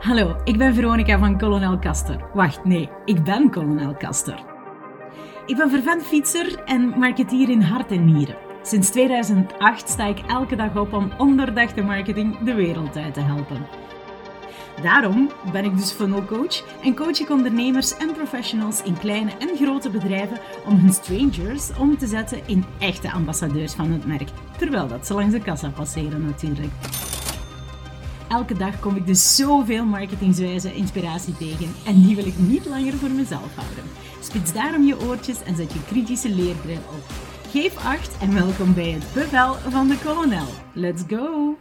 Hallo, ik ben Veronica van Colonel Caster. Wacht, nee, ik ben Colonel Caster. Ik ben vervent fietser en marketeer in hart en nieren. Sinds 2008 sta ik elke dag op om onderdachte marketing de wereld uit te helpen. Daarom ben ik dus funnel coach en coach ik ondernemers en professionals in kleine en grote bedrijven om hun strangers om te zetten in echte ambassadeurs van het merk, terwijl dat ze langs de kassa passeren natuurlijk. Elke dag kom ik dus zoveel marketingswijze inspiratie tegen en die wil ik niet langer voor mezelf houden. Spits daarom je oortjes en zet je kritische leerbril op. Geef acht en welkom bij het bevel van de kolonel. Let's go!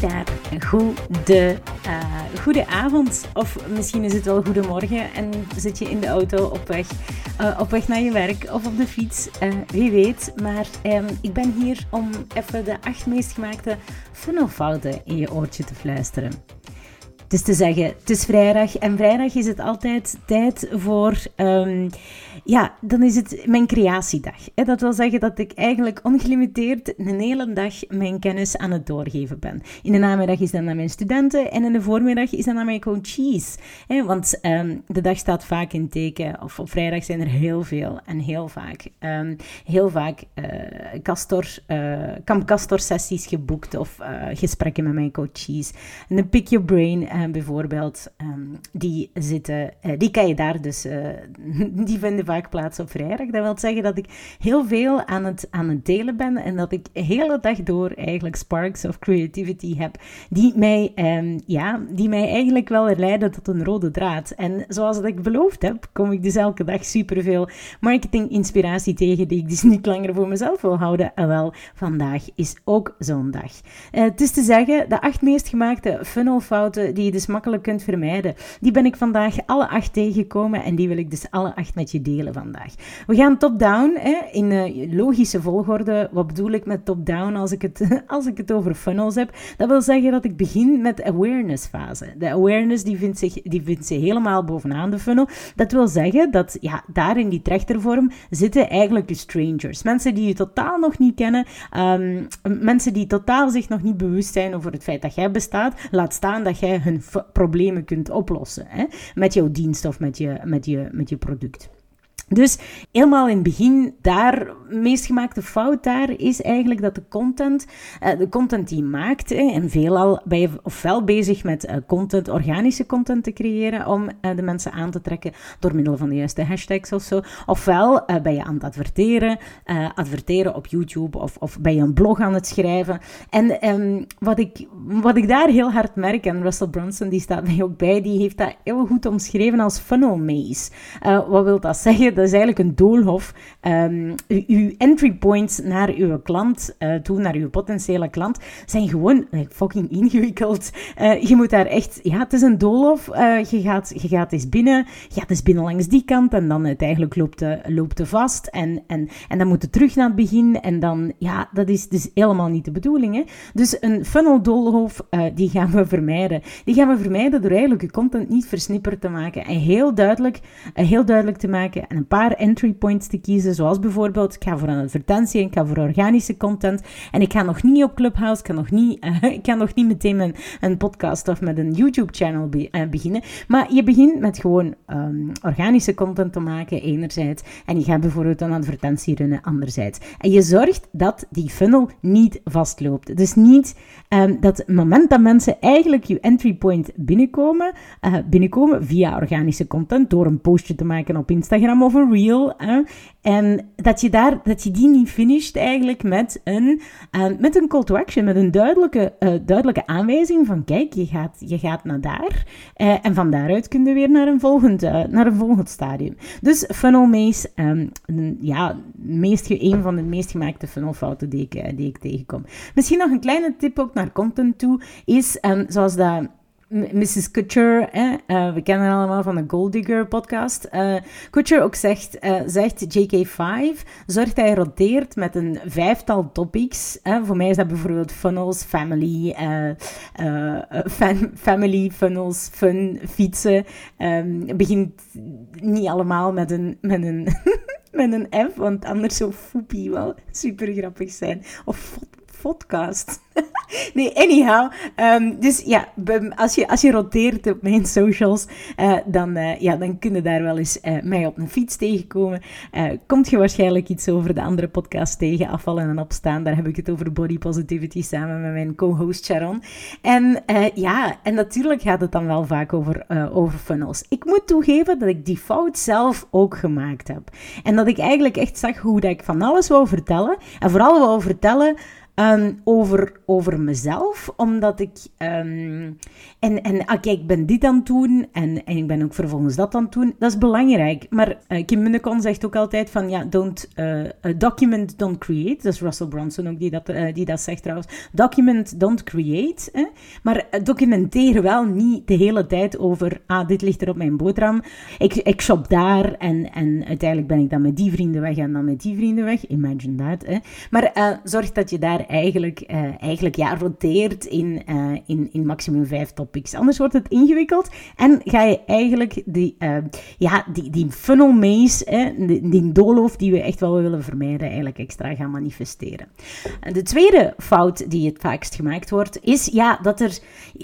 daar. Goede, uh, goede avond, of misschien is het wel goedemorgen en zit je in de auto op weg, uh, op weg naar je werk of op de fiets. Uh, wie weet. Maar um, ik ben hier om even de acht meest gemaakte funnelfouten in je oortje te fluisteren. Is te zeggen, het is vrijdag en vrijdag is het altijd tijd voor, um, ja, dan is het mijn creatiedag. Dat wil zeggen dat ik eigenlijk ongelimiteerd een hele dag mijn kennis aan het doorgeven ben. In de namiddag is dat naar mijn studenten en in de voormiddag is dat naar mijn coaches. Want um, de dag staat vaak in teken, of op vrijdag zijn er heel veel en heel vaak, um, heel vaak uh, castor, uh, Castor sessies geboekt of uh, gesprekken met mijn coaches. En een pick your brain bijvoorbeeld, um, die zitten, uh, die kan je daar dus, uh, die vinden vaak plaats op vrijdag. Dat wil zeggen dat ik heel veel aan het, aan het delen ben en dat ik de hele dag door eigenlijk sparks of creativity heb, die mij, um, ja, die mij eigenlijk wel leiden tot een rode draad. En zoals ik beloofd heb, kom ik dus elke dag superveel marketing inspiratie tegen die ik dus niet langer voor mezelf wil houden. En wel, vandaag is ook zo'n dag. Het is te zeggen, de acht meest gemaakte funnelfouten die je dus makkelijk kunt vermijden. Die ben ik vandaag alle acht tegengekomen en die wil ik dus alle acht met je delen vandaag. We gaan top-down in uh, logische volgorde. Wat bedoel ik met top-down als, ik het, als ik het over funnels heb? Dat wil zeggen dat ik begin met de awareness fase. De awareness die vindt, zich, die vindt zich helemaal bovenaan de funnel. Dat wil zeggen dat ja, daar in die trechtervorm zitten eigenlijk de strangers. Mensen die je totaal nog niet kennen. Um, mensen die totaal zich nog niet bewust zijn over het feit dat jij bestaat. Laat staan dat jij hun problemen kunt oplossen hè, met jouw dienst of met je, met je, met je product. Dus helemaal in het begin, daar, meest gemaakte fout daar is eigenlijk dat de content, uh, de content die je maakt, en veelal ben je ofwel bezig met uh, content, organische content te creëren om uh, de mensen aan te trekken door middel van de juiste hashtags of zo, ofwel ben je aan het adverteren, adverteren op YouTube of, of ben je een blog aan het schrijven. En um, wat, ik, wat ik daar heel hard merk, en Russell Brunson die staat mij ook bij, die heeft dat heel goed omschreven als funnel maze. wat wil dat zeggen? Dat is eigenlijk een doolhof. Um, uw entry points naar uw klant uh, toe, naar uw potentiële klant, zijn gewoon fucking ingewikkeld. Uh, je moet daar echt, ja, het is een doolhof. Uh, je, gaat, je gaat eens binnen, je gaat eens binnen langs die kant en dan uiteindelijk loopt de, loopt de vast en, en, en dan moet je terug naar het begin en dan, ja, dat is dus helemaal niet de bedoeling. Hè? Dus een funnel doolhof, die gaan we vermijden. Die gaan we vermijden door eigenlijk je content niet versnipperd te maken en heel duidelijk, heel duidelijk te maken en een paar entry points te kiezen, zoals bijvoorbeeld ik ga voor een advertentie en ik ga voor organische content en ik ga nog niet op Clubhouse, ik ga nog niet, ik ga nog niet meteen met een podcast of met een YouTube channel be uh, beginnen, maar je begint met gewoon um, organische content te maken enerzijds en je gaat bijvoorbeeld een advertentie runnen anderzijds. En je zorgt dat die funnel niet vastloopt. Dus niet um, dat het moment dat mensen eigenlijk je entry point binnenkomen, uh, binnenkomen via organische content door een postje te maken op Instagram of Hè? En dat je, daar, dat je die niet finisht eigenlijk met een, uh, met een call to action, met een duidelijke, uh, duidelijke aanwijzing van kijk, je gaat, je gaat naar daar. Uh, en van daaruit kun je weer naar een volgend, naar een volgend stadium. Dus funnel maze, um, ja, meest, een van de meest gemaakte funnelfouten die ik, die ik tegenkom. Misschien nog een kleine tip ook naar content toe, is um, zoals dat Mrs. Kutcher, uh, we kennen haar allemaal van de Gold Digger podcast. Uh, Kutcher ook zegt, uh, zegt JK5, zorgt hij roteert met een vijftal topics. voor mij is dat bijvoorbeeld funnels, family, fan, family, funnels, fun, fietsen. Um, begint niet allemaal met een, met een, met een F, want anders zou foopie wel super grappig zijn. Of podcast. nee, anyhow. Um, dus ja, als je, als je roteert op mijn socials, uh, dan, uh, ja, dan kun je daar wel eens uh, mij op een fiets tegenkomen. komt je waarschijnlijk iets over de andere podcast tegen, afvallen en opstaan. Daar heb ik het over body positivity samen met mijn co-host Sharon. En ja, en natuurlijk gaat het dan wel vaak over, over funnels. Ik moet toegeven dat ik die fout zelf ook gemaakt heb. En dat ik eigenlijk echt zag hoe dat ik van alles wou vertellen. En vooral wou vertellen Ehm, over, over mezelf, omdat ik... Um, en, en ah, kijk, ik ben dit aan het doen en, en ik ben ook vervolgens dat aan het doen. Dat is belangrijk. Maar uh, Kim Munnekon zegt ook altijd van, ja, don't uh, document, don't create. Dat is Russell Brunson ook die dat, uh, die dat zegt trouwens. Document, don't create. Hè? Maar documenteer wel niet de hele tijd over, ah, dit ligt er op mijn boterham. Ik, ik shop daar en, en uiteindelijk ben ik dan met die vrienden weg en dan met die vrienden weg. Imagine that. Hè? Maar zorg dat je daar eigenlijk, uh, eigenlijk ja, roteert in, uh, in, in maximum vijf topics. Anders wordt het ingewikkeld en ga je eigenlijk die, uh, ja, die, die funnel maze, die, die doolhof die we echt wel willen vermijden, eigenlijk extra gaan manifesteren. De tweede fout die het vaakst gemaakt wordt, is ja, dat, er,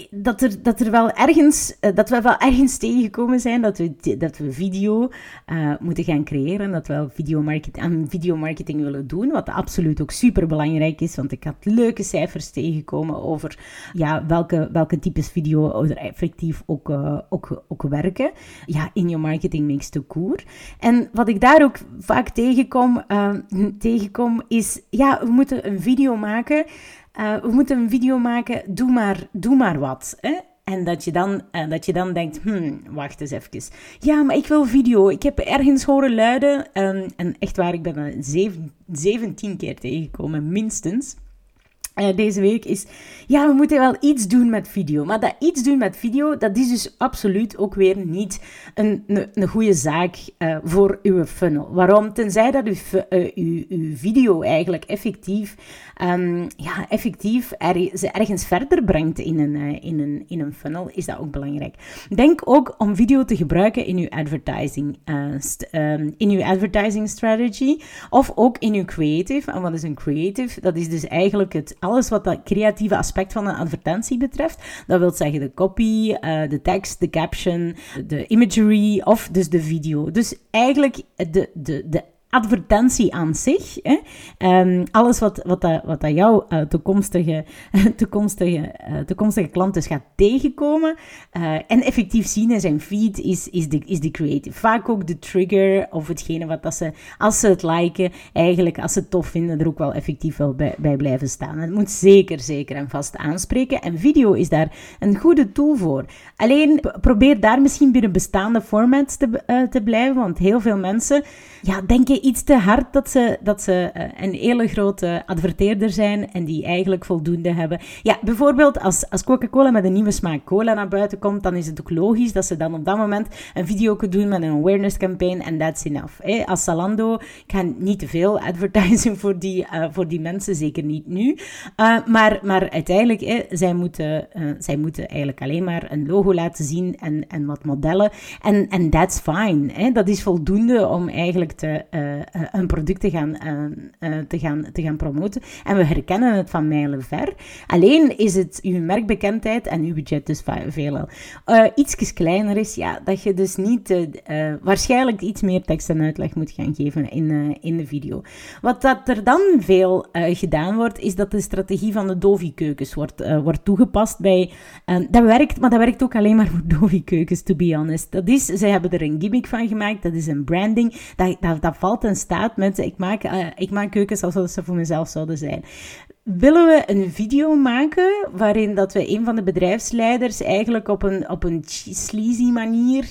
dat, er, dat er wel ergens, dat we wel ergens tegengekomen zijn dat we, dat we video moeten gaan creëren, dat we videomarketing, aan videomarketing willen doen, wat absoluut ook super belangrijk is, want ik had leuke cijfers tegengekomen over ja, welke, welke types video er effectief ook, uh, ook, ook werken. Ja, in je marketing mix te koer. En wat ik daar ook vaak tegenkom, uh, tegenkom is, ja, we moeten een video maken. Uh, we moeten een video maken, doe maar, doe maar wat. Hè? En dat je, dan, dat je dan denkt, hmm, wacht eens even. Ja, maar ik wil video. Ik heb ergens horen luiden. Um, en echt waar, ik ben er 17 keer tegengekomen, minstens. Uh, deze week is, ja, we moeten wel iets doen met video. Maar dat iets doen met video, dat is dus absoluut ook weer niet een, een, een goede zaak uh, voor uw funnel. Waarom? Tenzij dat uw, uh, uw, uw video eigenlijk effectief, um, ja, effectief ze ergens verder brengt in een, in, een, in een funnel, is dat ook belangrijk. Denk ook om video te gebruiken in uw advertising, um, in uw advertising strategy of ook in uw creative. En wat is een creative? Dat is dus eigenlijk het alles wat dat creatieve aspect van een advertentie betreft. Dat wil zeggen de copy, uh, de tekst, de caption, de imagery of dus de video. Dus eigenlijk de, de, de advertentie aan zich. Hè? Um, alles wat, wat, dat, wat jouw uh, toekomstige, toekomstige, uh, toekomstige klant dus gaat tegenkomen uh, en effectief zien in zijn feed, is, is, de, is de creative. Vaak ook de trigger of hetgene wat dat ze, als ze het liken, eigenlijk als ze het tof vinden, er ook wel effectief wel bij, bij blijven staan. Het moet zeker, zeker en vast aanspreken. En video is daar een goede tool voor. Alleen probeer daar misschien binnen bestaande formats te, te blijven, want heel veel mensen ja, denken iets te hard dat ze, dat ze uh, een hele grote adverteerder zijn en die eigenlijk voldoende hebben. Ja, bijvoorbeeld als, als Coca-Cola met een nieuwe smaak cola naar buiten komt, dan is het ook logisch dat ze dan op dat moment een video kunnen doen met een awareness campaign en that's enough. Hè. Als Zalando, ik ga niet te veel advertising voor die, uh, voor die mensen, zeker niet nu. Uh, maar, maar uiteindelijk, zij, moeten, zij moeten eigenlijk alleen maar een logo laten zien en, en wat modellen. En, en that's fine. Hè. Dat is voldoende om eigenlijk een product te gaan, uh, te, gaan, te gaan promoten. En we herkennen het van mijlen ver. Alleen is het uw merkbekendheid en uw budget dus veelal iets kleiner is, ja, dat je dus niet waarschijnlijk iets meer tekst en uitleg moet gaan geven in, in de video. Wat dat er dan veel gedaan wordt, is dat de strategie van de Dovi-keukens wordt, wordt toegepast bij... dat werkt, maar dat werkt ook alleen maar voor Dovi-keukens, to be honest. Dat is, zij hebben er een gimmick van gemaakt, dat is een branding. Dat, dat, valt en staat met, ik maak, uh, ik maak keukens alsof ze voor mezelf zouden zijn. Willen we een video maken waarin dat we een van de bedrijfsleiders eigenlijk op een, op een sleazy manier,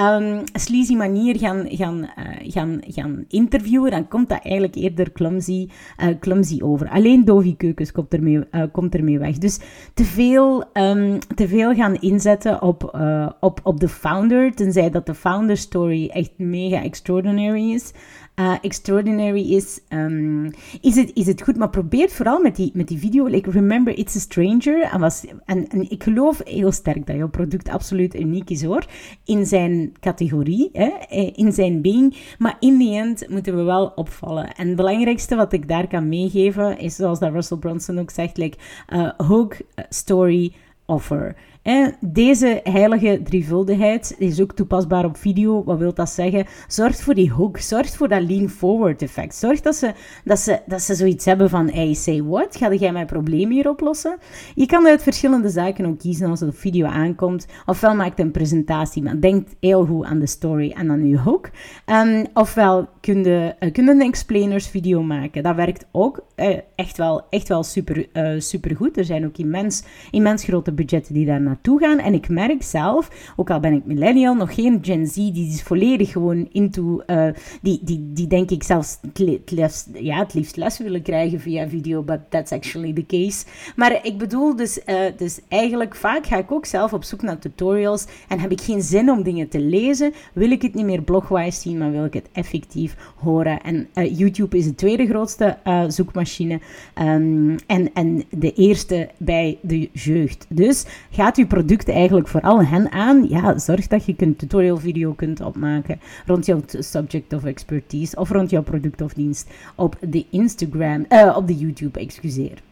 um, sleazy manier gaan, gaan, uh, gaan, gaan interviewen, dan komt dat eigenlijk eerder clumsy, uh, clumsy over. Alleen Dovi Keukens komt ermee, uh, komt ermee weg. Dus te veel, um, te veel gaan inzetten op, op, op de founder, tenzij dat de founder story echt mega extraordinary is. Uh, extraordinary is, um, is, het, is het goed. Maar probeer vooral met die, met die video, like Remember It's a Stranger. En, was, en, en ik geloof heel sterk dat jouw product absoluut uniek is hoor. In zijn categorie, hè, eh, in zijn being. Maar in the end moeten we wel opvallen. En het belangrijkste wat ik daar kan meegeven is, zoals dat Russell Brunson ook zegt, like, uh, hook, story, offer. En deze heilige drievuldigheid is ook toepasbaar op video. Wat wil dat zeggen? Zorg voor die hook. Zorg voor dat lean forward effect. Zorg dat ze, dat ze, dat ze zoiets hebben van, hey, say what? Ga jij mijn probleem hier oplossen? Je kan uit verschillende zaken ook kiezen als het op video aankomt. Ofwel maakt een presentatie, maar denk heel goed aan de story en aan je hook. Um, ofwel kun je, uh, een explainers video maken. Dat werkt ook uh, echt wel, echt wel super, uh, super goed. Er zijn ook immens, immens grote budgetten die daar naartoe gaan. En ik merk zelf, ook al ben ik millennial, nog geen Gen Z, die is volledig gewoon into, uh, die, die, die denk ik zelfs het liefst, ja, het liefst les willen krijgen via video, but that's actually the case. Maar ik bedoel dus, uh, dus eigenlijk vaak ga ik ook zelf op zoek naar tutorials en heb ik geen zin om dingen te lezen, wil ik het niet meer blogwise zien, maar wil ik het effectief horen. En uh, YouTube is de tweede grootste zoekmachine um, en, en de eerste bij de jeugd. Dus gaat u je product eigenlijk vooral hen aan? Ja, zorg dat je een tutorial video kunt opmaken rond jouw subject of expertise of rond jouw product of dienst op de Instagram, uh, op de YouTube, excuseer.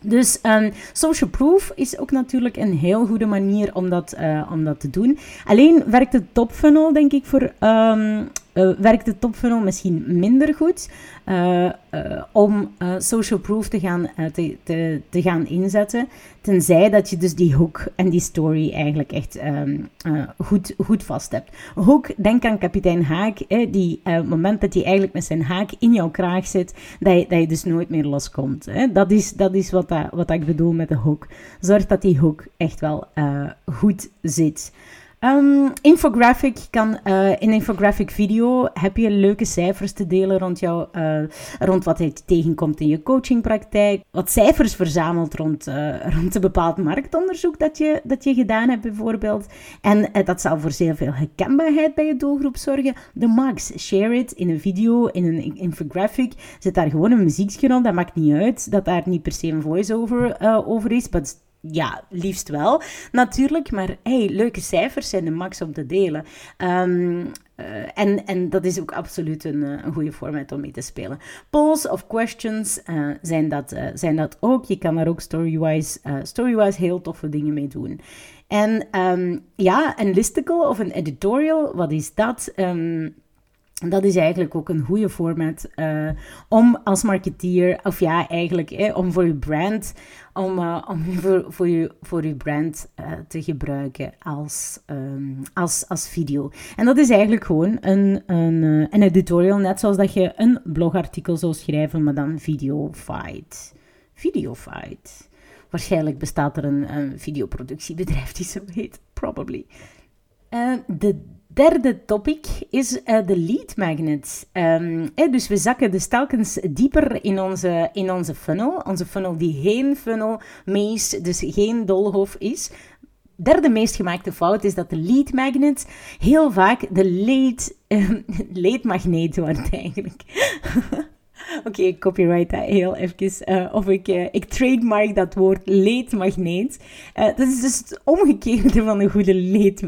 Dus um, social proof is ook natuurlijk een heel goede manier om dat, uh, om dat te doen. Alleen werkt de top funnel, denk ik, voor um, uh, werkt de top funnel misschien minder goed uh, uh, om social proof te gaan, te, te, te, gaan inzetten. Tenzij dat je dus die hook en die story eigenlijk echt um, goed, goed vast hebt. Hook, denk aan kapitein Haak. Hè, die het moment dat hij eigenlijk met zijn haak in jouw kraag zit, dat je, dat je dus nooit meer loskomt. Dat is, dat is wat, dat, wat ik bedoel met de hook. Zorg dat die hook echt wel goed zit. Um, infographic kan uh, in infographic video heb je leuke cijfers te delen rond, jou, uh, rond wat je tegenkomt in je coachingpraktijk. Wat cijfers verzameld rond, uh, rond een bepaald marktonderzoek dat je, dat je gedaan hebt bijvoorbeeld. En dat zal voor zeer veel herkenbaarheid bij je doelgroep zorgen. De max, share it in een video, in een infographic. Zet daar gewoon een muziekje op, dat maakt niet uit dat daar niet per se een voice-over over is. Maar ja, liefst wel natuurlijk. Maar hey, leuke cijfers zijn de max om te delen. Um, uh, en, en dat is ook absoluut een, uh, een goede format om mee te spelen. Polls of questions uh, zijn, dat, zijn dat ook. Je kan daar ook storywise, storywise heel toffe dingen mee doen. En um, ja, een listicle of een editorial, wat is dat? Um, dat is eigenlijk ook een goede format uh, om als marketeer, of ja, eigenlijk om voor je brand, om, uh, om voor, voor, je, voor je brand uh, te gebruiken als, um, als, als video. En dat is eigenlijk gewoon een, een, een editorial, net zoals dat je een blogartikel zou schrijven, maar dan videofied. Videofied. Waarschijnlijk bestaat er een, een videoproductiebedrijf die zo heet, probably. de derde topic is uh, de lead magnet. Um, dus we zakken dus telkens dieper in onze, in onze funnel. Onze funnel die geen funnel meest, dus geen doolhof is. Derde meest gemaakte fout is dat de lead magnet heel vaak de lead, uh, lead magneet wordt eigenlijk. Oké, okay, ik copyright dat heel even. Uh, of ik, uh, ik trademark dat woord leedmagneet. Uh, dat is dus het omgekeerde van een goede leed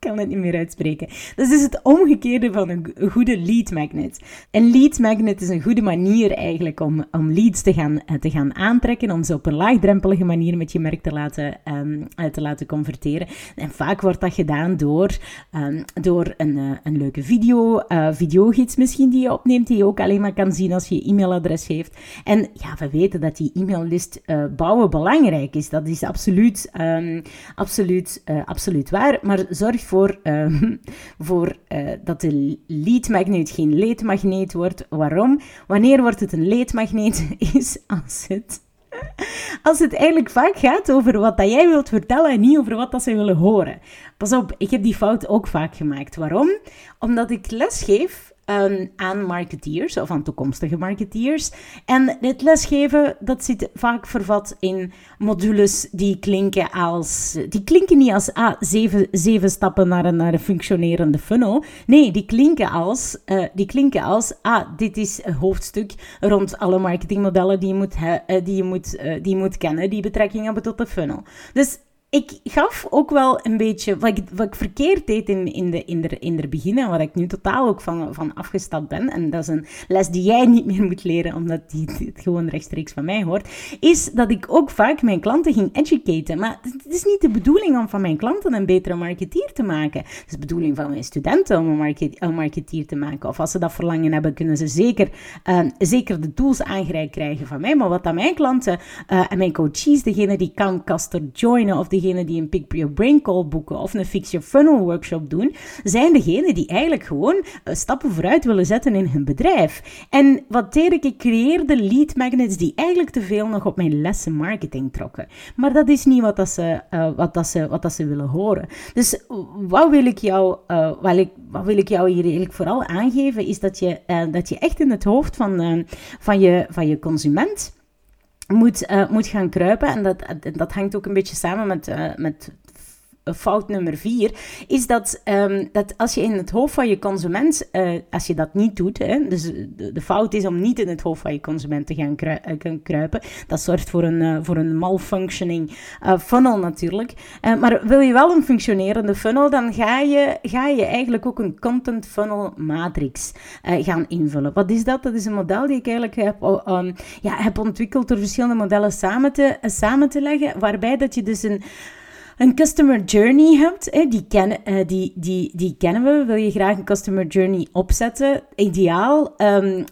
kan het niet meer uitspreken. Dat is dus het omgekeerde van een goede lead magnet. Een lead magnet is een goede manier eigenlijk om, om leads te gaan, eh, te gaan aantrekken, om ze op een laagdrempelige manier met je merk te laten, um, te laten converteren. En vaak wordt dat gedaan door, um, door een, uh, een leuke video, uh, videogids misschien die je opneemt, die je ook alleen maar kan zien als je e-mailadres geeft. En ja, we weten dat die e-maillist uh, bouwen belangrijk is. Dat is absoluut, um, absoluut, absoluut waar. Maar zorg voor, uh, voor uh, dat de leadmagneet geen leedmagneet wordt. Waarom? Wanneer wordt het een leedmagneet? Is als het als het eigenlijk vaak gaat over wat dat jij wilt vertellen en niet over wat dat ze willen horen. Pas op, ik heb die fout ook vaak gemaakt. Waarom? Omdat ik lesgeef ehm, aan marketeers of aan toekomstige marketeers. En dit lesgeven, dat zit vaak vervat in modules die klinken als... Die klinken niet als ah, zeven, zeven stappen naar een, naar een functionerende funnel. Nee, die klinken als... Uh, die klinken als ah, dit is een hoofdstuk rond alle marketingmodellen die je moet, uh, die je moet, uh, die je moet kennen, die betrekking hebben tot de funnel. Dus ik gaf ook wel een beetje wat ik, wat verkeerd deed in, in, de, in, de, in de begin en waar ik nu totaal ook van, van afgestapt ben. En dat is een les die jij niet meer moet leren, omdat die, het gewoon rechtstreeks van mij hoort. Is dat ik ook vaak mijn klanten ging educaten. Maar het is niet de bedoeling om van mijn klanten een betere marketeer te maken. Het is de bedoeling van mijn studenten om een, market, een marketeer te maken. Of als ze dat verlangen hebben, kunnen ze zeker, uh, zeker de tools aangereikt krijgen van mij. Maar wat dan mijn klanten uh, en mijn coaches, degene die Camcaster joinen of die degenen die een Pick Your Brain Call boeken of een Fix Your Funnel workshop doen, zijn degenen die eigenlijk gewoon uh, stappen vooruit willen zetten in hun bedrijf. En wat deed ik? Ik creëerde lead magnets die eigenlijk te veel nog op mijn lessen marketing trokken. Maar dat is niet wat, dat ze, uh, wat, dat ze, wat dat ze willen horen. Dus wat wil ik jou, uh, wat, ik, wat wil ik jou hier eigenlijk vooral aangeven, is dat je, dat je echt in het hoofd van, van, je, van je consument moet, uh, moet gaan kruipen. En dat, dat hangt ook een beetje samen met, uh, met fout nummer vier, is dat, um, dat als je in het hoofd van je consument, uh, als je dat niet doet, hè, dus de, fout is om niet in het hoofd van je consument te gaan, uh, kruipen, dat zorgt voor een, voor een malfunctioning funnel natuurlijk. maar wil je wel een functionerende funnel, dan ga je, ga je eigenlijk ook een content funnel matrix gaan invullen. Wat is dat? Dat is een model die ik eigenlijk heb, um, ja, heb ontwikkeld door verschillende modellen samen te, samen te leggen, waarbij dat je dus een een customer journey hebt, die, ken, uh, die, die, die kennen we. Wil je graag een customer journey opzetten? Ideaal.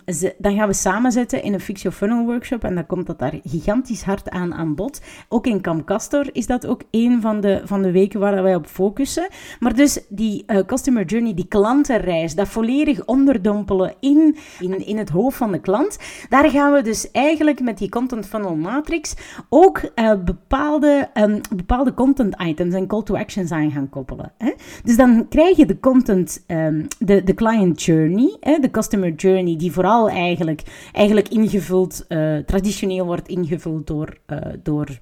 Ze, dan gaan we samen zitten in een Fix Funnel workshop en dan komt dat daar gigantisch hard aan aan bod. Ook in Camp Castor is dat ook een van de, van de weken waar wij op focussen. Maar dus die uh, customer journey, die klantenreis, dat volledig onderdompelen in, in, in het hoofd van de klant. Daar gaan we dus eigenlijk met die content funnel matrix ook uh, bepaalde, um, bepaalde content items en call to actions aan gaan koppelen. Hè? Dus dan krijg je de content, um, de, de client journey, hè? de customer journey, die vooral eigenlijk, eigenlijk ingevuld, uh, traditioneel wordt ingevuld door, uh, door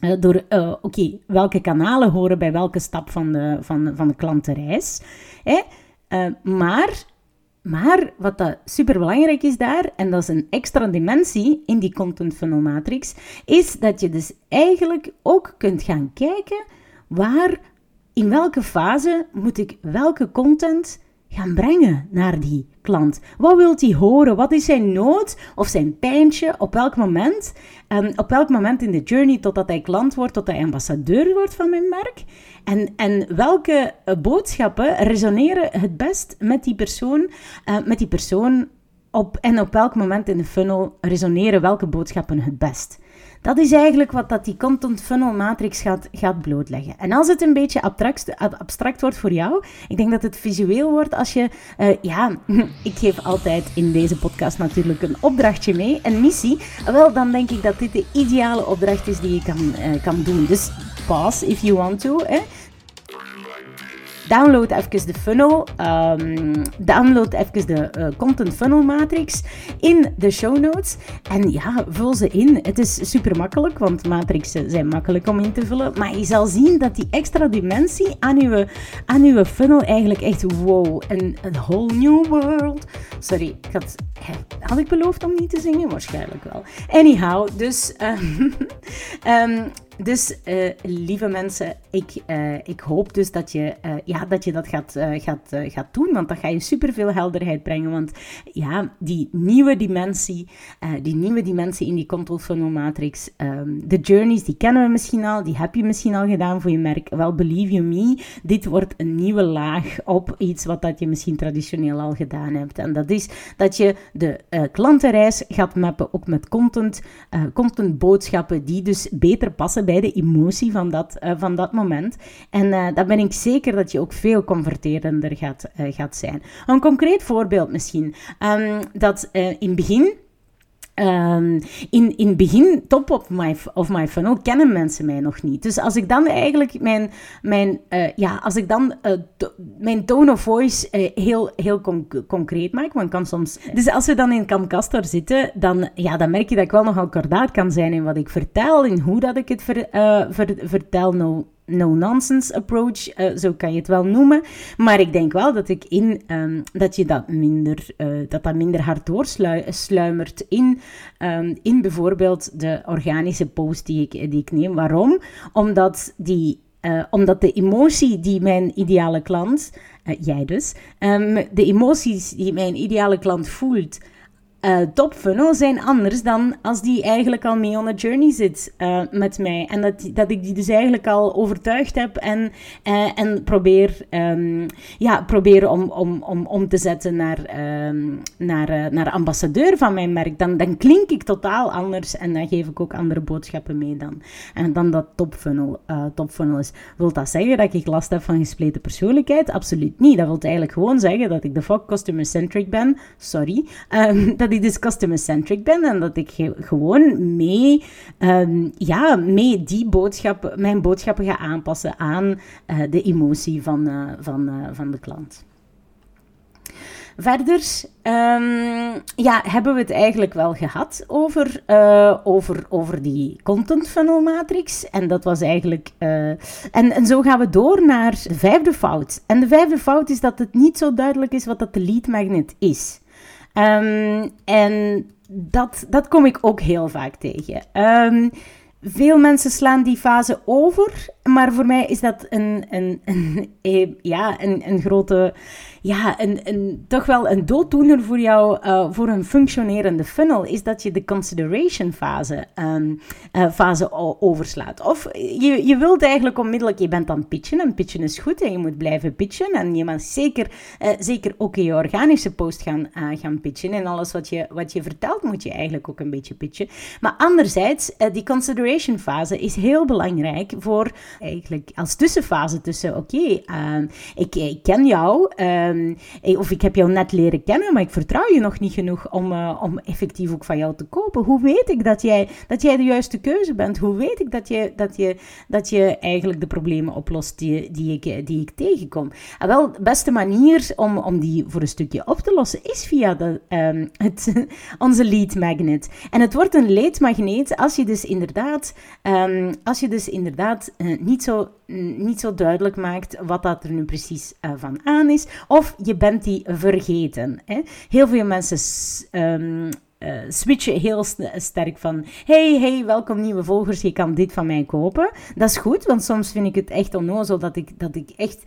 uh, door, oké, welke kanalen horen bij welke stap van de, van, van de klantenreis. Hè? Maar, maar wat dat super belangrijk is daar, en dat is een extra dimensie in die content funnel matrix, is dat je dus eigenlijk ook kunt gaan kijken waar, in welke fase moet ik welke content gaan brengen naar die klant. Wat wil hij horen? Wat is zijn nood of zijn pijntje? Op welk moment? En op welk moment in de journey totdat hij klant wordt, tot hij ambassadeur wordt van mijn merk? En, en welke uh, boodschappen resoneren het best met die persoon, uh, met die persoon op, en op welk moment in de funnel resoneren welke boodschappen het best? Dat is eigenlijk wat dat die content funnel matrix gaat, gaat blootleggen. En als het een beetje abstract, abstract wordt voor jou, ik denk dat het visueel wordt als je, uh, ja, ik geef altijd in deze podcast natuurlijk een opdrachtje mee, een missie. Wel, dan denk ik dat dit de ideale opdracht is die je kan, uh, kan doen. Dus pause if you want to. Download even de funnel. Um, download even de uh, content funnel matrix in de show notes. En ja, vul ze in. Het is super makkelijk, want matrixen zijn makkelijk om in te vullen. Maar je zal zien dat die extra dimensie aan uw, aan uw funnel eigenlijk echt wow, een, een whole new world. Sorry, ik had, ik beloofd om niet te zingen? Waarschijnlijk wel. Anyhow, dus... Um, um, dus uh, lieve mensen, ik, uh, ik hoop dus dat je, uh, ja, dat, je dat gaat, gaat, gaat doen. Want dat ga je superveel helderheid brengen. Want ja, die nieuwe dimensie, die nieuwe dimensie in die control funnel matrix, um, de journeys, die kennen we misschien al. Die heb je misschien al gedaan voor je merk. Wel, believe you me, dit wordt een nieuwe laag op iets wat dat je misschien traditioneel al gedaan hebt. En dat is dat je de klantenreis gaat mappen, ook met content, contentboodschappen die dus beter passen bij de emotie van dat, uh, van dat moment. En uh, dan ben ik zeker dat je ook veel converterender gaat, uh, gaat zijn. Een concreet voorbeeld misschien. Um, dat in het begin Um, in, in het begin, top of my, of my funnel, kennen mensen mij nog niet. Dus als ik dan eigenlijk mijn, mijn, uh, ja, als ik dan uh, mijn tone of voice uh, heel, heel concreet maak, want kan soms... Dus als we dan in Camcastor zitten, dan, ja, dan merk je dat ik wel nogal kordaat kan zijn in wat ik vertel, in hoe dat ik het ver, ver, vertel. Nou, no-nonsense approach, uh, zo kan je het wel noemen. Maar ik denk wel dat ik in um, dat je dat minder, uh, dat dat minder hard doorsluimert in, um, in bijvoorbeeld de organische post die ik, die ik neem. Waarom? Omdat die uh, omdat de emotie die mijn ideale klant, jij dus, um, de emoties die mijn ideale klant voelt, uh, top funnel zijn anders dan als die eigenlijk al mee on a journey zit uh, met mij. En dat, dat ik die dus eigenlijk al overtuigd heb en, uh, en probeer, um, ja, probeer om, om, om, om te zetten naar, um, naar, naar ambassadeur van mijn merk. Dan, dan klink ik totaal anders en dan geef ik ook andere boodschappen mee dan. En dan dat top funnel, top funnel is. Wilt dat zeggen dat ik last heb van gespleten persoonlijkheid? Absoluut niet. Dat wil eigenlijk gewoon zeggen dat ik de fuck customer-centric ben. Sorry. Dat ik dus customer-centric ben en dat ik gewoon mee, um, ja, mee die boodschappen, mijn boodschappen ga aanpassen aan uh, de emotie van, uh, van, uh, van de klant. Verder um, ja, hebben we het eigenlijk wel gehad over, over, over die content funnel matrix. En dat was eigenlijk. En, en zo gaan we door naar de vijfde fout. En de vijfde fout is dat het niet zo duidelijk is wat dat de lead magnet is. Um, en dat, dat kom ik ook heel vaak tegen. Um, veel mensen slaan die fase over, maar voor mij is dat een, een, een, ja, een, een grote ja, een, een, toch wel een dooddoener voor jou, uh, voor een functionerende funnel, is dat je de consideration fase, um, uh, fase overslaat. Of je, je wilt eigenlijk onmiddellijk, je bent aan pitchen en pitchen is goed en je moet blijven pitchen en je moet zeker, uh, zeker ook in je organische post gaan, gaan pitchen en alles wat je, wat je vertelt moet je eigenlijk ook een beetje pitchen. Maar anderzijds, die consideration fase is heel belangrijk voor eigenlijk als tussenfase tussen, oké, ehm, ik, ik, ken jou, um, of ik heb jou net leren kennen, maar ik vertrouw je nog niet genoeg om, uh, om effectief ook van jou te kopen. Hoe weet ik dat jij, dat jij de juiste keuze bent? Hoe weet ik dat je, dat je, dat je eigenlijk de problemen oplost die, die, ik, die ik tegenkom? En wel, de beste manier om, om die voor een stukje op te lossen is via de, um, het, onze lead magnet. En het wordt een lead magneet als je dus inderdaad, um, als je dus inderdaad uh, niet, zo, niet zo duidelijk maakt wat dat er nu precies uh, van aan is. Of je bent die vergeten. Hè? Heel veel mensen um, uh, switchen heel sterk van: hey, hey, welkom nieuwe volgers, je kan dit van mij kopen. Dat is goed, want soms vind ik het echt onnozel dat ik, dat ik echt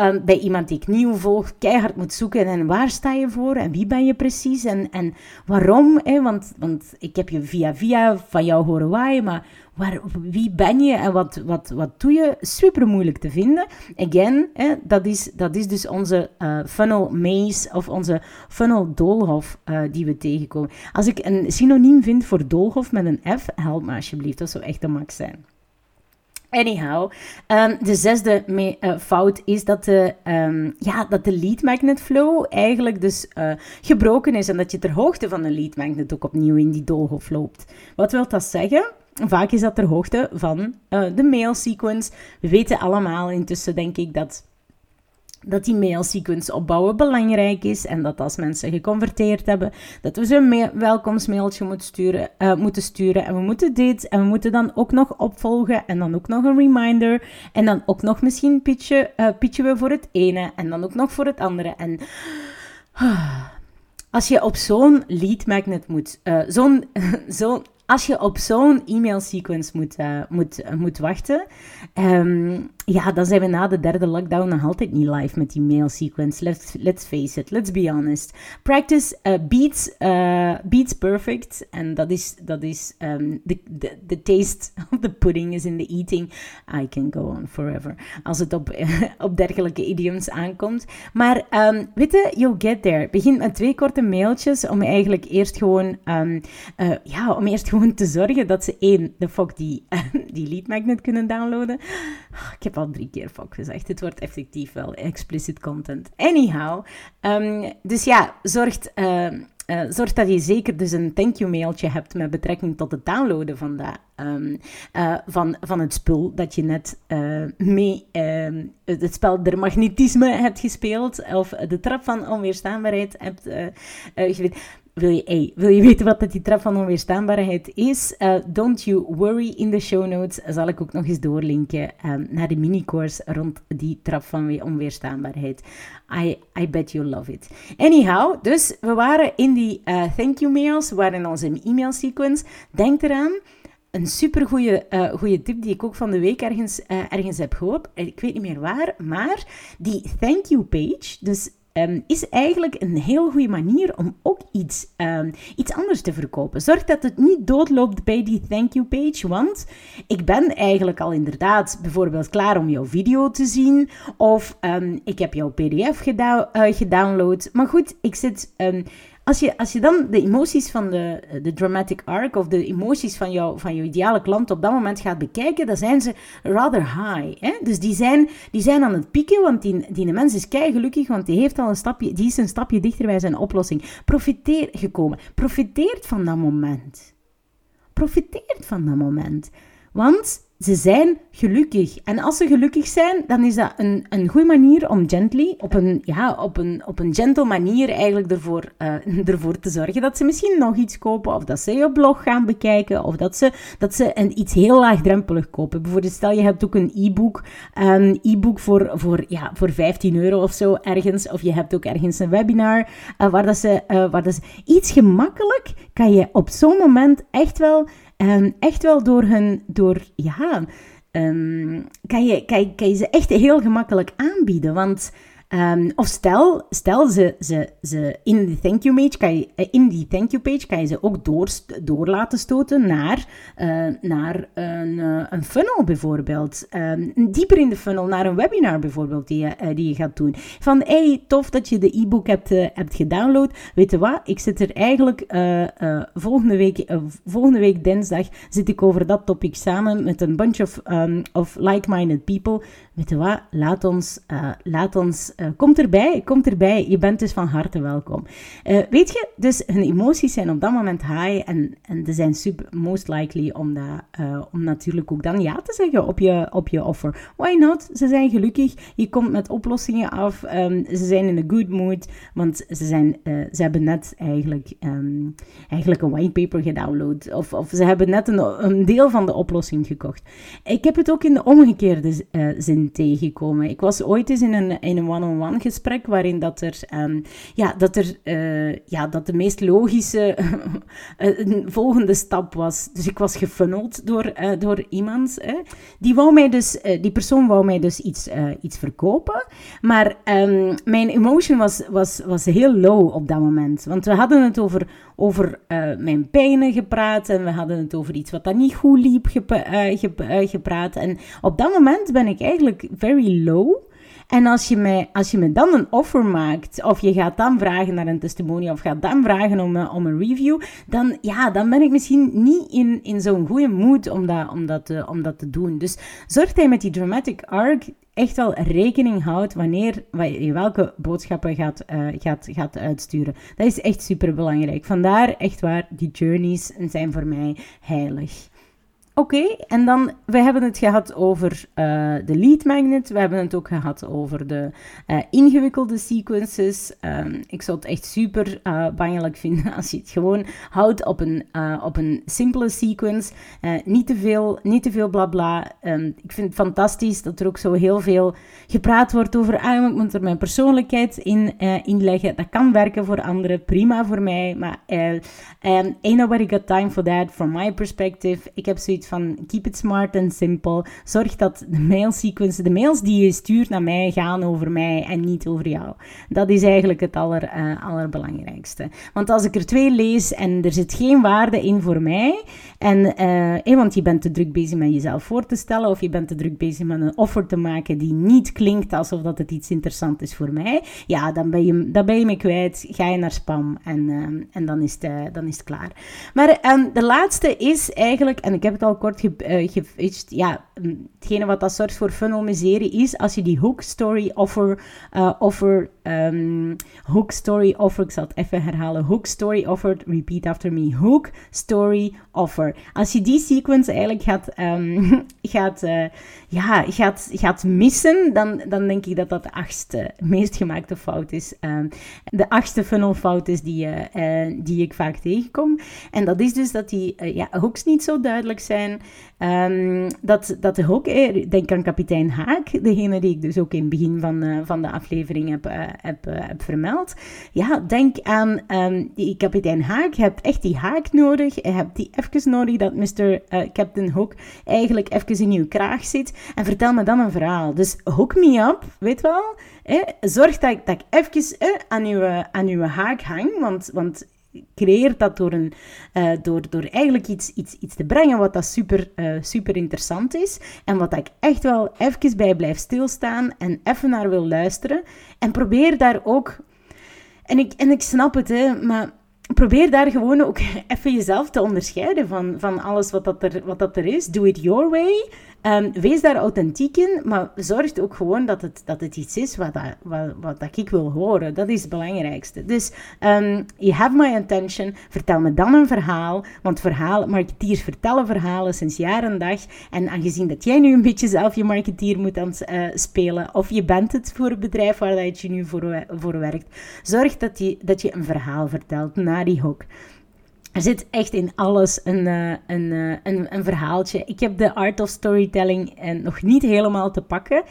um, bij iemand die ik nieuw volg keihard moet zoeken. En waar sta je voor en wie ben je precies en, en waarom? Hè? Want, want ik heb je via via van jou horen waaien, maar waar, wie ben je en wat, wat, wat doe je? Super moeilijk te vinden. Again, hè, dat, is, dat is dus onze uh, funnel maze of onze funnel doolhof uh, die we tegenkomen. Als ik een synoniem vind voor doolhof met een F, help me alsjeblieft. Dat zou echt de max zijn. Anyhow, um, de zesde me, uh, fout is dat de, um, ja, dat de lead magnet flow eigenlijk dus uh, gebroken is en dat je ter hoogte van de lead magnet ook opnieuw in die doolhof loopt. Wat wil dat zeggen? Vaak is dat ter hoogte van uh, de mail sequence. We weten allemaal intussen, denk ik, dat dat die mailsequence opbouwen belangrijk is en dat als mensen geconverteerd hebben, dat we ze een welkomstmailtje moeten sturen, uh, moeten sturen. En we moeten dit en we moeten dan ook nog opvolgen en dan ook nog een reminder. En dan ook nog misschien pitchen, uh, pitchen we voor het ene en dan ook nog voor het andere. En uh, als je op zo'n lead magnet moet, uh, zo'n zo'n als je op zo'n e-mail sequence moet, moet, moet wachten, um, ja, dan zijn we na de derde lockdown nog altijd niet live met die mail sequence. Let's, face it, let's be honest. Practice uh, beats, beats perfect. En dat is, dat is the, the, the, taste of the pudding is in the eating. I can go on forever. Als het op, op dergelijke idioms aankomt. Maar um, weet je, you'll get there. Begin met twee korte mailtjes om eigenlijk eerst gewoon, ja, om eerst gewoon te zorgen dat ze één, de fuck die, die lead magnet kunnen downloaden. Ah, ik heb al drie keer fuck gezegd. Het wordt effectief wel explicit content. Anyhow. Um, dus ja, zorgt... Uh, uh, zorg dat je zeker dus een thank you mailtje hebt met betrekking tot het downloaden van, dat, um, uh, van, van het spul dat je net uh, mee uh, het spel der magnetisme hebt gespeeld of de trap van onweerstaanbaarheid hebt gespeeld wil je, hey, wil je weten wat die trap van onweerstaanbaarheid is? Uh, don't you worry, in de show notes zal ik ook nog eens doorlinken um, naar de mini-course rond die trap van onweerstaanbaarheid. I, I bet you love it. Anyhow, dus we waren in die uh, thank you mails, we waren in onze e-mail sequence. Denk eraan, een super goede uh, tip die ik ook van de week ergens, ergens heb gehoord. Ik weet niet meer waar, maar die thank you page, dus um, is eigenlijk een heel goede manier om ook iets, um, iets anders te verkopen. Zorg dat het niet doodloopt bij die thank you page, want ik ben eigenlijk al inderdaad bijvoorbeeld klaar om jouw video te zien of um, ik heb jouw pdf gedou uh, gedownload. Maar goed, ik zit als je, als je dan de emoties van de, de dramatic arc of de emoties van, jou, van je ideale klant op dat moment gaat bekijken, dan zijn ze rather high. Hè? Dus die zijn, die zijn aan het pieken, want die, die mens is kei gelukkig, want die, heeft al een stapje, die is een stapje dichter bij zijn oplossing. Profiteer gekomen. Profiteert van dat moment. Profiteert van dat moment. Want ze zijn gelukkig. En als ze gelukkig zijn, dan is dat een, een goede manier om gently, op een, ja, op een, op een gentle manier eigenlijk ervoor, uh, ervoor te zorgen dat ze misschien nog iets kopen, of dat ze je blog gaan bekijken, of dat ze, dat ze een, iets heel laagdrempelig kopen. Bijvoorbeeld, stel je hebt ook een e-book, een e-book voor, voor, ja, voor 15 euro of zo ergens, of je hebt ook ergens een webinar, uh, waar, dat ze, uh, waar dat. Iets gemakkelijk kan je op zo'n moment echt wel um, echt wel door hun, door, ja, um, kan, je, kan, kan je ze echt heel gemakkelijk aanbieden. Want Um, of stel, stel ze, ze, ze in, die thank you page kan je, eh, in die thank you page kan je ze ook door, door laten stoten naar, uh, naar een, uh, een funnel bijvoorbeeld. Um, dieper in de funnel, naar een webinar bijvoorbeeld die je, die je gaat doen. Van, hey, tof dat je de e-book hebt, hebt gedownload. Weet je wat, ik zit er eigenlijk volgende, week, volgende week dinsdag zit ik over dat topic samen met een bunch of, um, of like-minded people. Weet je wat, laat ons, laat ons uh, komt erbij, komt erbij. Je bent dus van harte welkom. Uh, weet je, dus hun emoties zijn op dat moment high en, en ze zijn super most likely om, dat, uh, om natuurlijk ook dan ja te zeggen op je, op je offer. Why not? Ze zijn gelukkig, je komt met oplossingen af, um, ze zijn in een good mood, want ze, zijn, ze hebben net eigenlijk, um, eigenlijk een whitepaper gedownload of, of ze hebben net een, een deel van de oplossing gekocht. Ik heb het ook in de omgekeerde zin tegengekomen. Ik was ooit eens in een, in een one one-on-one gesprek, waarin dat er, um, ja, dat er uh, ja, dat de meest logische uh, volgende stap was. Dus ik was gefunneld door, uh, door iemand. Die, wou mij dus, die persoon wou mij dus iets, iets verkopen, maar um, mijn emotion was, was, was heel low op dat moment. Want we hadden het over, over mijn pijnen gepraat en we hadden het over iets wat dan niet goed liep gepraat. En op dat moment ben ik eigenlijk very low. En als je, mij, als je me dan een offer maakt, of je gaat dan vragen naar een testimonial, of gaat dan vragen om, uh, om een review, dan, ja, dan ben ik misschien niet in, in zo'n goede mood om dat, om, dat te, om dat te doen. Dus zorg dat je met die dramatic arc echt wel rekening houdt wanneer je welke boodschappen gaat, uh, gaat, gaat uitsturen. Dat is echt super belangrijk. Vandaar echt waar, die journeys zijn voor mij heilig. Oké, en dan, we hebben het gehad over uh, de lead magnet, we hebben het ook gehad over de uh, ingewikkelde sequences. Um, ik zou het echt super bangelijk vinden als je het gewoon houdt op een, op een simpele sequence. niet, te veel, niet te veel blabla. Um, ik vind het fantastisch dat er ook zo heel veel gepraat wordt over, ah, ik moet er mijn persoonlijkheid in, in leggen. Dat kan werken voor anderen, prima voor mij, maar um, ain't nobody got time for that, from my perspective. Ik heb zoiets van keep it smart en simpel. Zorg dat de mailsequence, de mails die je stuurt naar mij, gaan over mij en niet over jou. Dat is eigenlijk het aller, uh, allerbelangrijkste. Want als ik er twee lees en er zit geen waarde in voor mij, en, uh, want je bent te druk bezig met jezelf voor te stellen, of je bent te druk bezig met een offer te maken die niet klinkt alsof dat het iets interessant is voor mij, ja, dan ben je, dan ben je me kwijt. Ga je naar spam en, uh, en dan, is het, dan is het klaar. Maar um, de laatste is eigenlijk, en ik heb het al kort ge, Ja, mm, hetgene wat dat zorgt voor funnel miserie is als je die hook story offer, offer um, hook story offer, ik zal het even herhalen, hook story offer, repeat after me, hook story offer. Als je die sequence eigenlijk gaat, um, gaat, uh, ja, gaat, gaat missen, dan, dan denk ik dat dat de achtste meest gemaakte fout is. Um, de achtste funnelfout is die, uh, die ik vaak tegenkom. En dat is dus dat die ja, hooks niet zo duidelijk zijn. Um, dat, dat de hook, denk aan kapitein Haak, degene die ik dus ook in het begin van, van de aflevering heb, heb, heb vermeld. Ja, denk aan die kapitein Haak. Je hebt echt die haak nodig. Je hebt die even nodig dat Mr. Captain Hook eigenlijk even in je kraag zit. En vertel me dan een verhaal. Dus hook me up, weet wel. Zorg dat ik, dat ik even aan, uw, aan uw haak hang. Want, want creëert dat door, een, door, door eigenlijk iets, iets, iets te brengen wat dat super, super interessant is. En wat ik echt wel even bij blijf stilstaan en even naar wil luisteren. En probeer daar ook... En ik, en ik snap het, hè, maar probeer daar gewoon ook even jezelf te onderscheiden van, van alles wat dat, er, wat dat er is. Do it your way. Um, wees daar authentiek in, maar zorg ook gewoon dat het, dat het iets is wat, dat, wat, dat ik wil horen. Dat is het belangrijkste. Dus um, you have my attention. Vertel me dan een verhaal. Want verhaal, marketeers vertellen verhalen sinds jaar en dag. En aangezien dat jij nu een beetje zelf je marketeer moet aan uh, spelen, of je bent het voor het bedrijf waar dat je nu voor, voor werkt, zorg dat je, dat je een verhaal vertelt naar die hoek. Er zit echt in alles een, uh, een, uh, een, een, verhaaltje. Ik heb de art of storytelling uh, nog niet helemaal te pakken.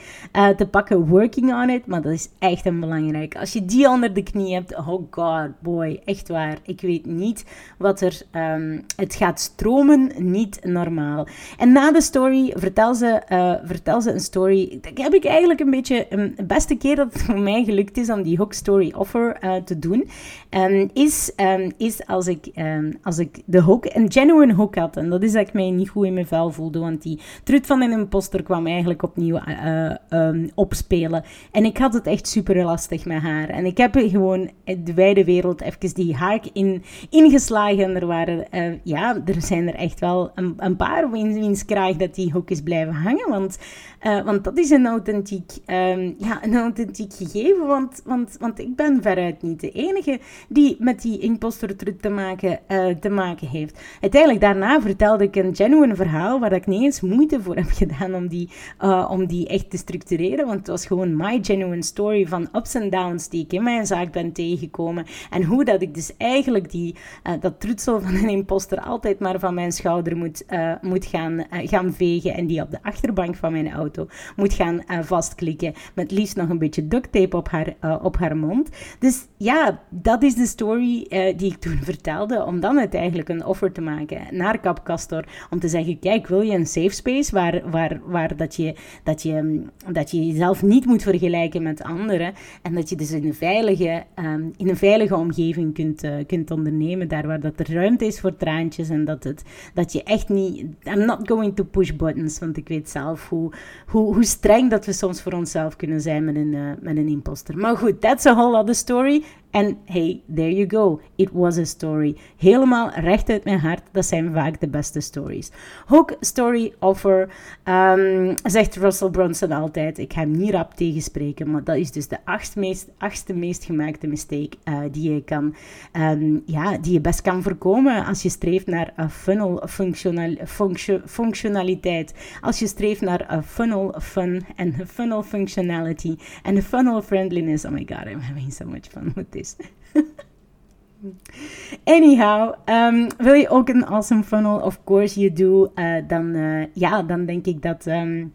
te pakken working on it, maar dat is echt een belangrijk. Als je die onder de knie hebt, oh god, boy, echt waar. Ik weet niet wat er... Um, het gaat stromen, niet normaal. En na de story, vertel ze, vertel ze een story. Dat heb ik eigenlijk een beetje... Um, de beste keer dat het voor mij gelukt is om die hook story offer te doen, um, is, is als ik als ik de hook, een genuine hook had. En dat is dat ik mij niet goed in mijn vel voelde. Want die trut van een imposter kwam eigenlijk opnieuw uh, opspelen. En ik had het echt super lastig met haar. En ik heb gewoon de wijde wereld even die haak in, ingeslagen. En er waren, uh, ja, er zijn er echt wel een, een paar wiens kraag dat die hoek is blijven hangen. Want want dat is een authentiek, um, ja, een authentiek gegeven. Want, want, want ik ben veruit niet de enige die met die imposter te maken, uh, te maken heeft. Uiteindelijk daarna vertelde ik een genuine verhaal waar ik niet eens moeite voor heb gedaan om die, uh, om die echt te structureren. Want het was gewoon my genuine story van ups en downs die ik in mijn zaak ben tegengekomen. En hoe dat ik dus eigenlijk die, dat trutsel van een imposter altijd maar van mijn schouder moet, moet gaan, gaan vegen. En die op de achterbank van mijn auto moet gaan vastklikken. Met liefst nog een beetje duct tape op haar, op haar mond. Dus ja, dat is de story die ik toen vertelde. Om uiteindelijk een offer te maken naar Capcastor. Om te zeggen, kijk, wil je een safe space waar, waar, waar dat, je, dat, je, dat je jezelf niet moet vergelijken met anderen. En dat je dus in een veilige, um, in een veilige omgeving kunt, kunt ondernemen. Daar waar dat er ruimte is voor traantjes. En dat, het, dat je echt niet... I'm not going to push buttons. Want ik weet zelf hoe, hoe, hoe streng dat we soms voor onszelf kunnen zijn met een, uh, met een imposter. Maar goed, that's a whole other story. En hey, there you go. It was a story. Helemaal recht uit mijn hart. Dat zijn vaak de beste stories. Hook story offer, um, zegt Russell Brunson altijd. Ik ga hem niet rap tegenspreken, maar dat is dus de achtste meest, meest gemaakte mistake uh, die je kan, um, ja, die je best kan voorkomen als je streeft naar een funnel functional, function, functionaliteit. Als je streeft naar funnel fun en funnel functionality en funnel friendliness. Oh my god, I'm having so much fun with this Anyhow, um, wil je ook een awesome funnel? Of course you do. Uh, dan, uh, ja, dan denk ik dat... Um,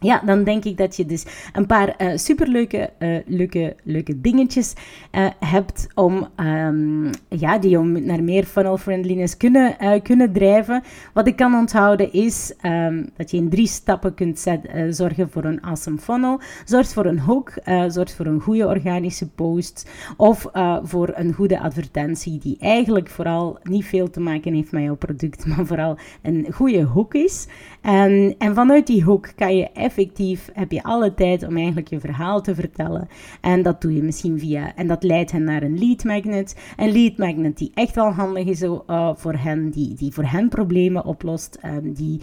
ja, dan denk ik dat je dus een paar uh, superleuke uh, leuke, leuke dingetjes uh, hebt om, um, ja, die om naar meer funnel friendliness kunnen, kunnen drijven. Wat ik kan onthouden is um, dat je in drie stappen kunt zorgen voor een awesome funnel. Zorg voor een hook, zorg voor een goede organische post of voor een goede advertentie die eigenlijk vooral niet veel te maken heeft met jouw product, maar vooral een goede hook is. En, en vanuit die hook kan je effectief, heb je alle tijd om eigenlijk je verhaal te vertellen. En dat doe je misschien via, en dat leidt hen naar een lead magnet. Een lead magnet die echt wel handig is uh, voor hen, die, die voor hen problemen oplost. Um, die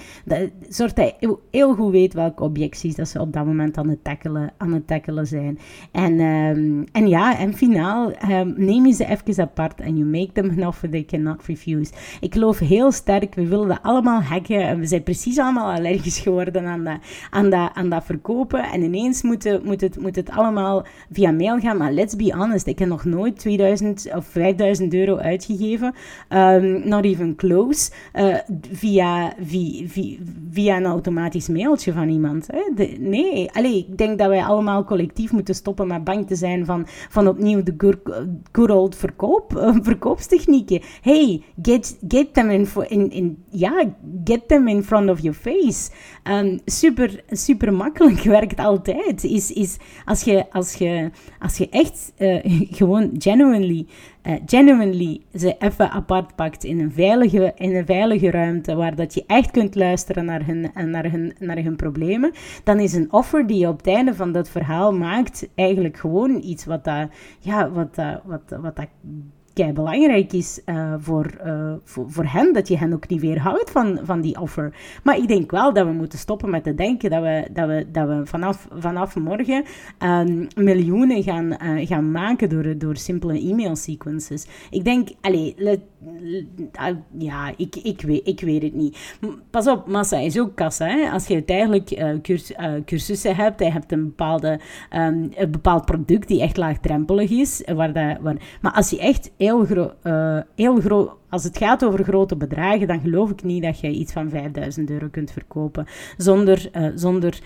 zorgt dat heel goed weet welke objecties dat ze op dat moment aan het tackelen, aan het tackelen zijn. En, um, en ja, en finaal, neem je ze even apart en you make them an offer they cannot refuse. Ik geloof heel sterk, we willen dat allemaal hacken en we zijn precies allemaal allergisch geworden aan dat, aan dat, aan dat verkopen. En ineens moet, moet, het, moet het allemaal via mail gaan. Maar let's be honest, ik heb nog nooit 2000 of 5000 euro uitgegeven, um, not even close, uh, via, via, via, een automatisch mailtje van iemand. Hè? Nee, Allee, ik denk dat wij allemaal collectief moeten stoppen met bang te zijn van, van opnieuw de good, old verkoop, uh, verkoopstechnieken. Hey, get, get them in, in, in, ja, get them in front of your face. Um, super, super makkelijk werkt altijd. Is, is als, je, als, je, als je echt uh, gewoon genuinely, uh, genuinely ze even apart pakt in een, veilige, in een veilige ruimte waar dat je echt kunt luisteren naar hun, naar, hun, naar hun problemen, dan is een offer die je op het einde van dat verhaal maakt eigenlijk gewoon iets wat dat, ja, wat, dat, wat, wat dat kei belangrijk is uh, voor, uh, voor, voor hen, dat je hen ook niet weerhoudt van, van die offer. Maar ik denk wel dat we moeten stoppen met te denken dat we, dat we, dat we vanaf, vanaf morgen um, miljoenen gaan, uh, gaan maken door, door simpele e-mail sequences. Ik denk, allez, let, ja, ik, ik, weet, ik weet het niet. Pas op, massa is ook kassa. Hè? Als je uiteindelijk curs, cursussen hebt, je hebt een, bepaalde, um, een bepaald product die echt laagdrempelig is, waar dat, maar als je echt heel, gro uh, heel groot. Als het gaat over grote bedragen, dan geloof ik niet dat je iets van 5000 euro kunt verkopen. Zonder, uh, zonder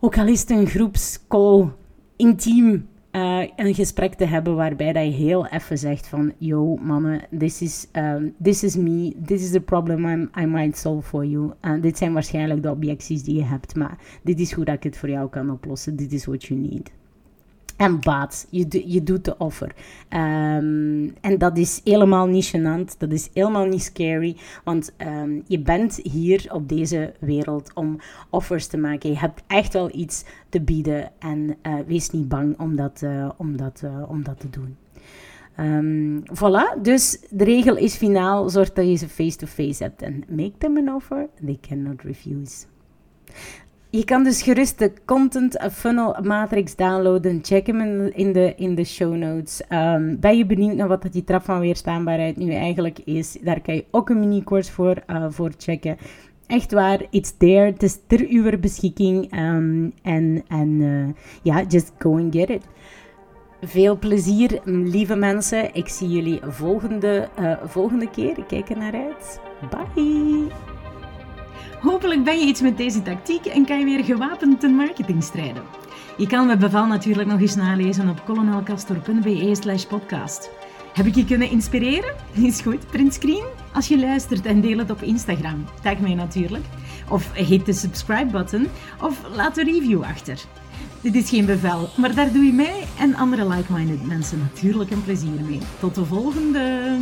ook al is het een groepscall, intiem uh, een gesprek te hebben waarbij dat je heel even zegt van yo mannen, this is, um, this is me, this is the problem I'm, I might solve for you. Uh, dit zijn waarschijnlijk de objecties die je hebt, maar dit is hoe dat ik het voor jou kan oplossen. Dit is what you need en baat. Je, je doet de offer. Um, en dat is helemaal niet gênant. Dat is helemaal niet scary. Want um, je bent hier op deze wereld om offers te maken. Je hebt echt wel iets te bieden. En uh, wees niet bang om dat, uh, om dat, uh, om dat te doen. Um, voilà, dus de regel is finaal. Zorg dat je ze face-to-face -face hebt. En make them an offer they cannot refuse. Je kan dus gerust de Content Funnel Matrix downloaden. Check hem in de, in de show notes. Um, ben je benieuwd naar wat die trap van weerstaanbaarheid nu eigenlijk is? Daar kan je ook een mini-course voor, uh, voor checken. Echt waar, it's there. Het is ter uw beschikking. Um, en en uh, ja, just go and get it. Veel plezier, lieve mensen. Ik zie jullie volgende, volgende keer. Ik kijk er naar uit. Bye! Hopelijk ben je iets met deze tactiek en kan je weer gewapend ten marketing strijden. Je kan mijn bevel natuurlijk nog eens nalezen op colonelcastor.be slash podcast. Heb ik je kunnen inspireren? Is goed, print screen als je luistert en deel het op Instagram. Tag mij natuurlijk. Of hit de subscribe button of laat een review achter. Dit is geen bevel, maar daar doe je mij en andere like-minded mensen natuurlijk een plezier mee. Tot de volgende!